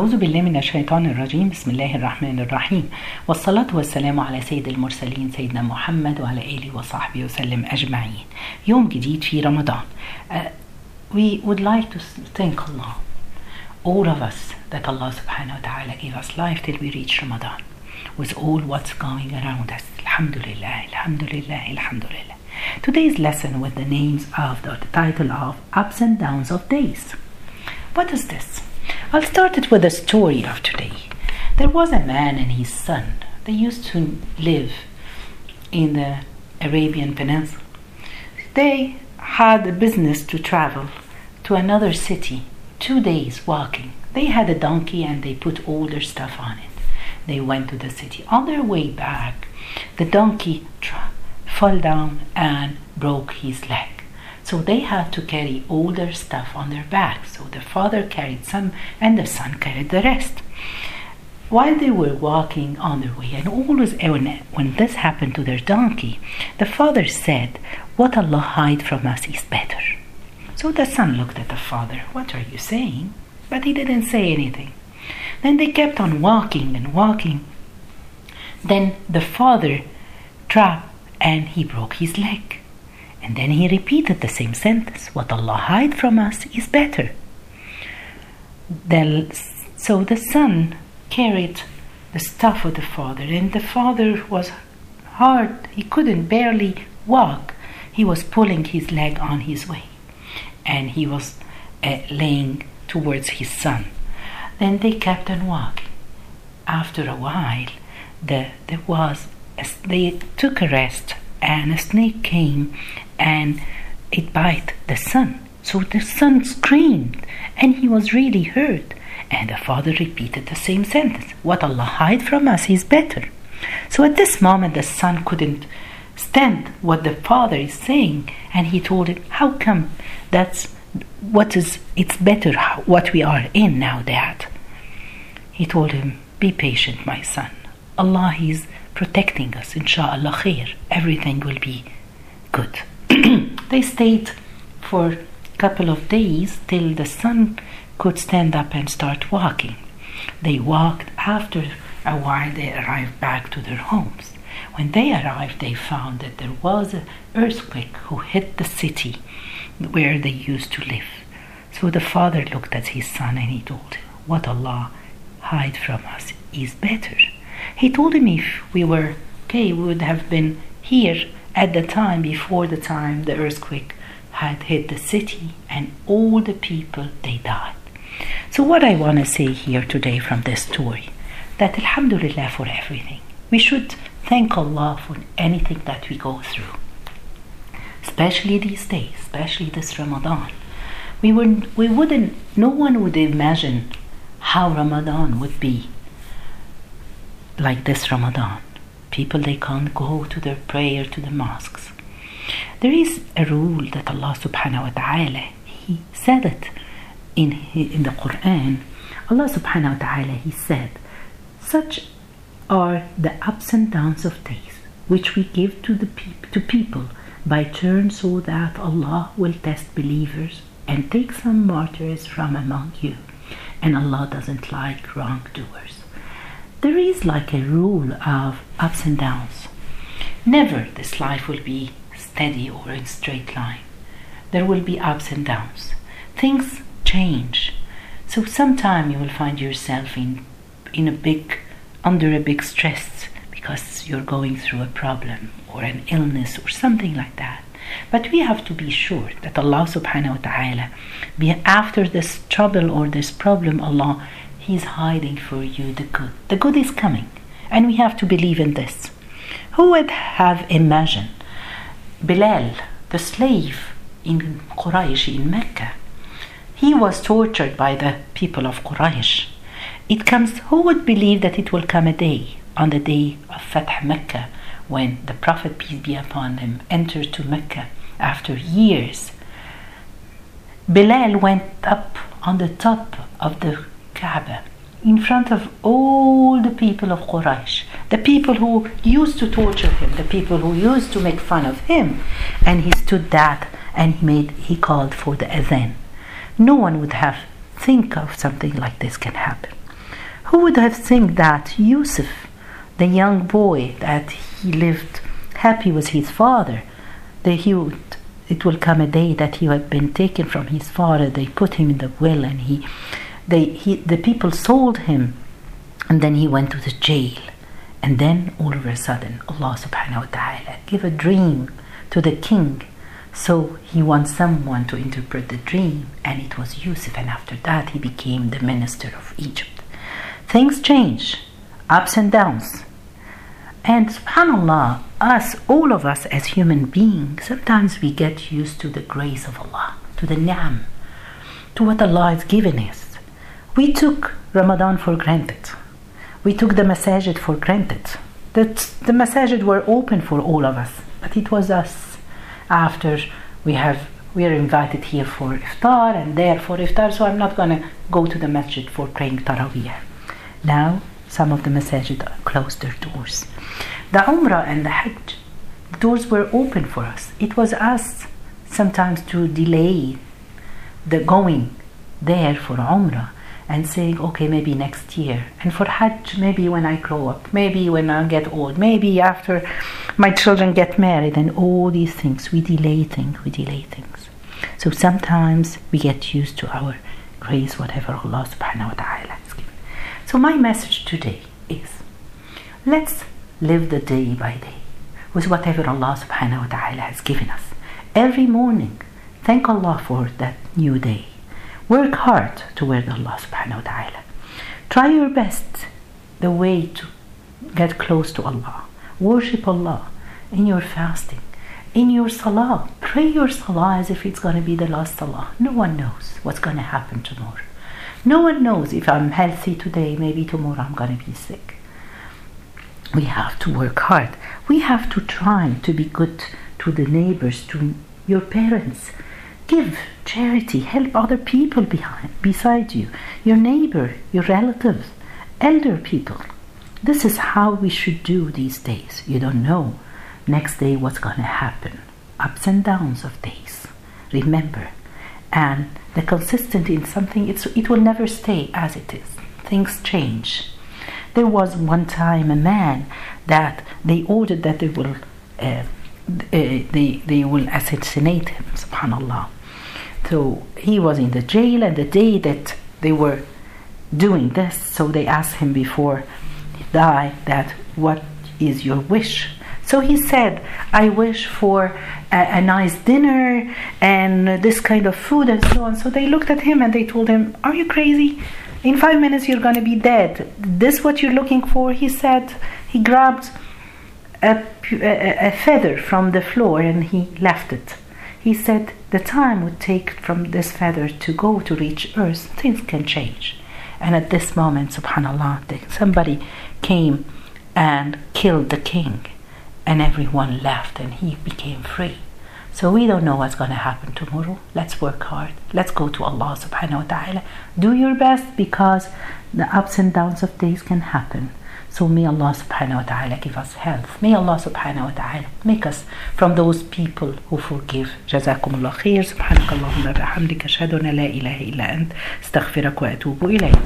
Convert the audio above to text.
أعوذ بالله من الشيطان الرجيم بسم الله الرحمن الرحيم والصلاة والسلام على سيد المرسلين سيدنا محمد وعلى آله وصحبه وسلم أجمعين يوم جديد في رمضان uh, We would like to thank Allah all of us that Allah subhanahu wa ta'ala gave us life till we reach Ramadan with all what's going around us Alhamdulillah, Alhamdulillah, Alhamdulillah Today's lesson with the names of the, the title of Ups and Downs of Days What is this? I'll start it with a story of today. There was a man and his son. They used to live in the Arabian Peninsula. They had a business to travel to another city, two days walking. They had a donkey and they put all their stuff on it. They went to the city. On their way back, the donkey tra- fell down and broke his leg. So they had to carry all their stuff on their backs. So the father carried some and the son carried the rest. While they were walking on their way, and always when, when this happened to their donkey, the father said, What Allah hide from us is better. So the son looked at the father, What are you saying? But he didn't say anything. Then they kept on walking and walking. Then the father trapped and he broke his leg. And then he repeated the same sentence What Allah hide from us is better. The, so the son carried the stuff of the father, and the father was hard, he couldn't barely walk. He was pulling his leg on his way, and he was uh, laying towards his son. Then they kept on walking. After a while, the, there was they took a rest, and a snake came and it bit the son. So the son screamed and he was really hurt. And the father repeated the same sentence What Allah hide from us is better. So at this moment, the son couldn't stand what the father is saying, and he told him, How come that's what is it's better what we are in now, Dad? He told him, Be patient, my son. Allah is protecting us, inshallah khair. Everything will be good. they stayed for a couple of days till the son could stand up and start walking. They walked. After a while, they arrived back to their homes. When they arrived, they found that there was an earthquake who hit the city where they used to live. So the father looked at his son and he told him, What Allah hide from us is better. He told him if we were okay, we would have been here at the time before the time the earthquake had hit the city and all the people they died. So what I want to say here today from this story that alhamdulillah for everything. We should thank Allah for anything that we go through. Especially these days, especially this Ramadan. We would we wouldn't no one would imagine how Ramadan would be like this Ramadan people they can't go to their prayer to the mosques. There is a rule that Allah subhanahu wa ta'ala He said it in in the Quran. Allah subhanahu wa ta'ala He said, Such are the ups and downs of days which we give to the pe- to people by turn so that Allah will test believers and take some martyrs from among you. And Allah doesn't like wrongdoers there is like a rule of ups and downs. Never this life will be steady or in straight line. There will be ups and downs. Things change. So sometime you will find yourself in in a big under a big stress because you're going through a problem or an illness or something like that. But we have to be sure that Allah subhanahu wa ta'ala be after this trouble or this problem Allah He's hiding for you the good. The good is coming, and we have to believe in this. Who would have imagined Bilal, the slave in Quraysh in Mecca? He was tortured by the people of Quraysh. It comes, who would believe that it will come a day, on the day of Fath Mecca, when the Prophet, peace be upon him, entered to Mecca after years? Bilal went up on the top of the Kaaba in front of all the people of Quraysh, the people who used to torture him, the people who used to make fun of him, and he stood that and he made he called for the adhan. No one would have think of something like this can happen. Who would have think that Yusuf, the young boy that he lived happy with his father, that he would, it will come a day that he had been taken from his father. They put him in the well, and he, they, he, the people sold him, and then he went to the jail. And then all of a sudden, Allah subhanahu wa ta'ala gave a dream to the king. So he wants someone to interpret the dream, and it was Yusuf. And after that, he became the minister of Egypt. Things change, ups and downs. And subhanAllah, us, all of us as human beings, sometimes we get used to the grace of Allah, to the ni'am, to what Allah has given us. We took Ramadan for granted. We took the masajid for granted. That the masajid were open for all of us, but it was us after we have we are invited here for iftar and there for iftar, so I'm not gonna go to the masjid for praying tarawih. Now some of the masajid closed their doors. The Umrah and the Hajj, doors were open for us. It was us sometimes to delay the going there for Umrah and saying, okay, maybe next year. And for Hajj, maybe when I grow up, maybe when I get old, maybe after my children get married, and all these things. We delay things, we delay things. So sometimes we get used to our grace, whatever Allah subhanahu wa ta'ala has given. So my message today is let's live the day by day with whatever Allah subhanahu wa ta'ala has given us. Every morning, thank Allah for that new day. Work hard toward Allah subhanahu wa ta'ala. Try your best the way to get close to Allah. Worship Allah in your fasting, in your salah. Pray your salah as if it's going to be the last salah. No one knows what's going to happen tomorrow. No one knows if I'm healthy today, maybe tomorrow I'm going to be sick we have to work hard. We have to try to be good to the neighbors, to your parents. Give charity, help other people behind, beside you, your neighbor, your relatives, elder people. This is how we should do these days. You don't know next day what's going to happen. Ups and downs of days. Remember, and the consistency in something, it will never stay as it is. Things change. There was one time a man that they ordered that they will uh, uh, they, they will assassinate him, subhanallah. So he was in the jail, and the day that they were doing this, so they asked him before he died that what is your wish? So he said, I wish for a, a, nice dinner and this kind of food and so on. So they looked at him and they told him, Are you crazy? In five minutes, you're going to be dead. This what you're looking for? He said. He grabbed a, a, a feather from the floor and he left it. He said the time would take from this feather to go to reach Earth. Things can change. And at this moment, subhanAllah, somebody came and killed the king, and everyone left, and he became free. So we don't know what's going to happen tomorrow. Let's work hard. Let's go to Allah subhanahu wa ta'ala. Do your best because the ups and downs of days can happen. So may Allah subhanahu wa ta'ala give us health. May Allah subhanahu wa ta'ala make us from those people who forgive. جزاكم الله خير سبحانك اللهم وبحمدك أشهد أن لا إله إلا أنت استغفرك وأتوب إليك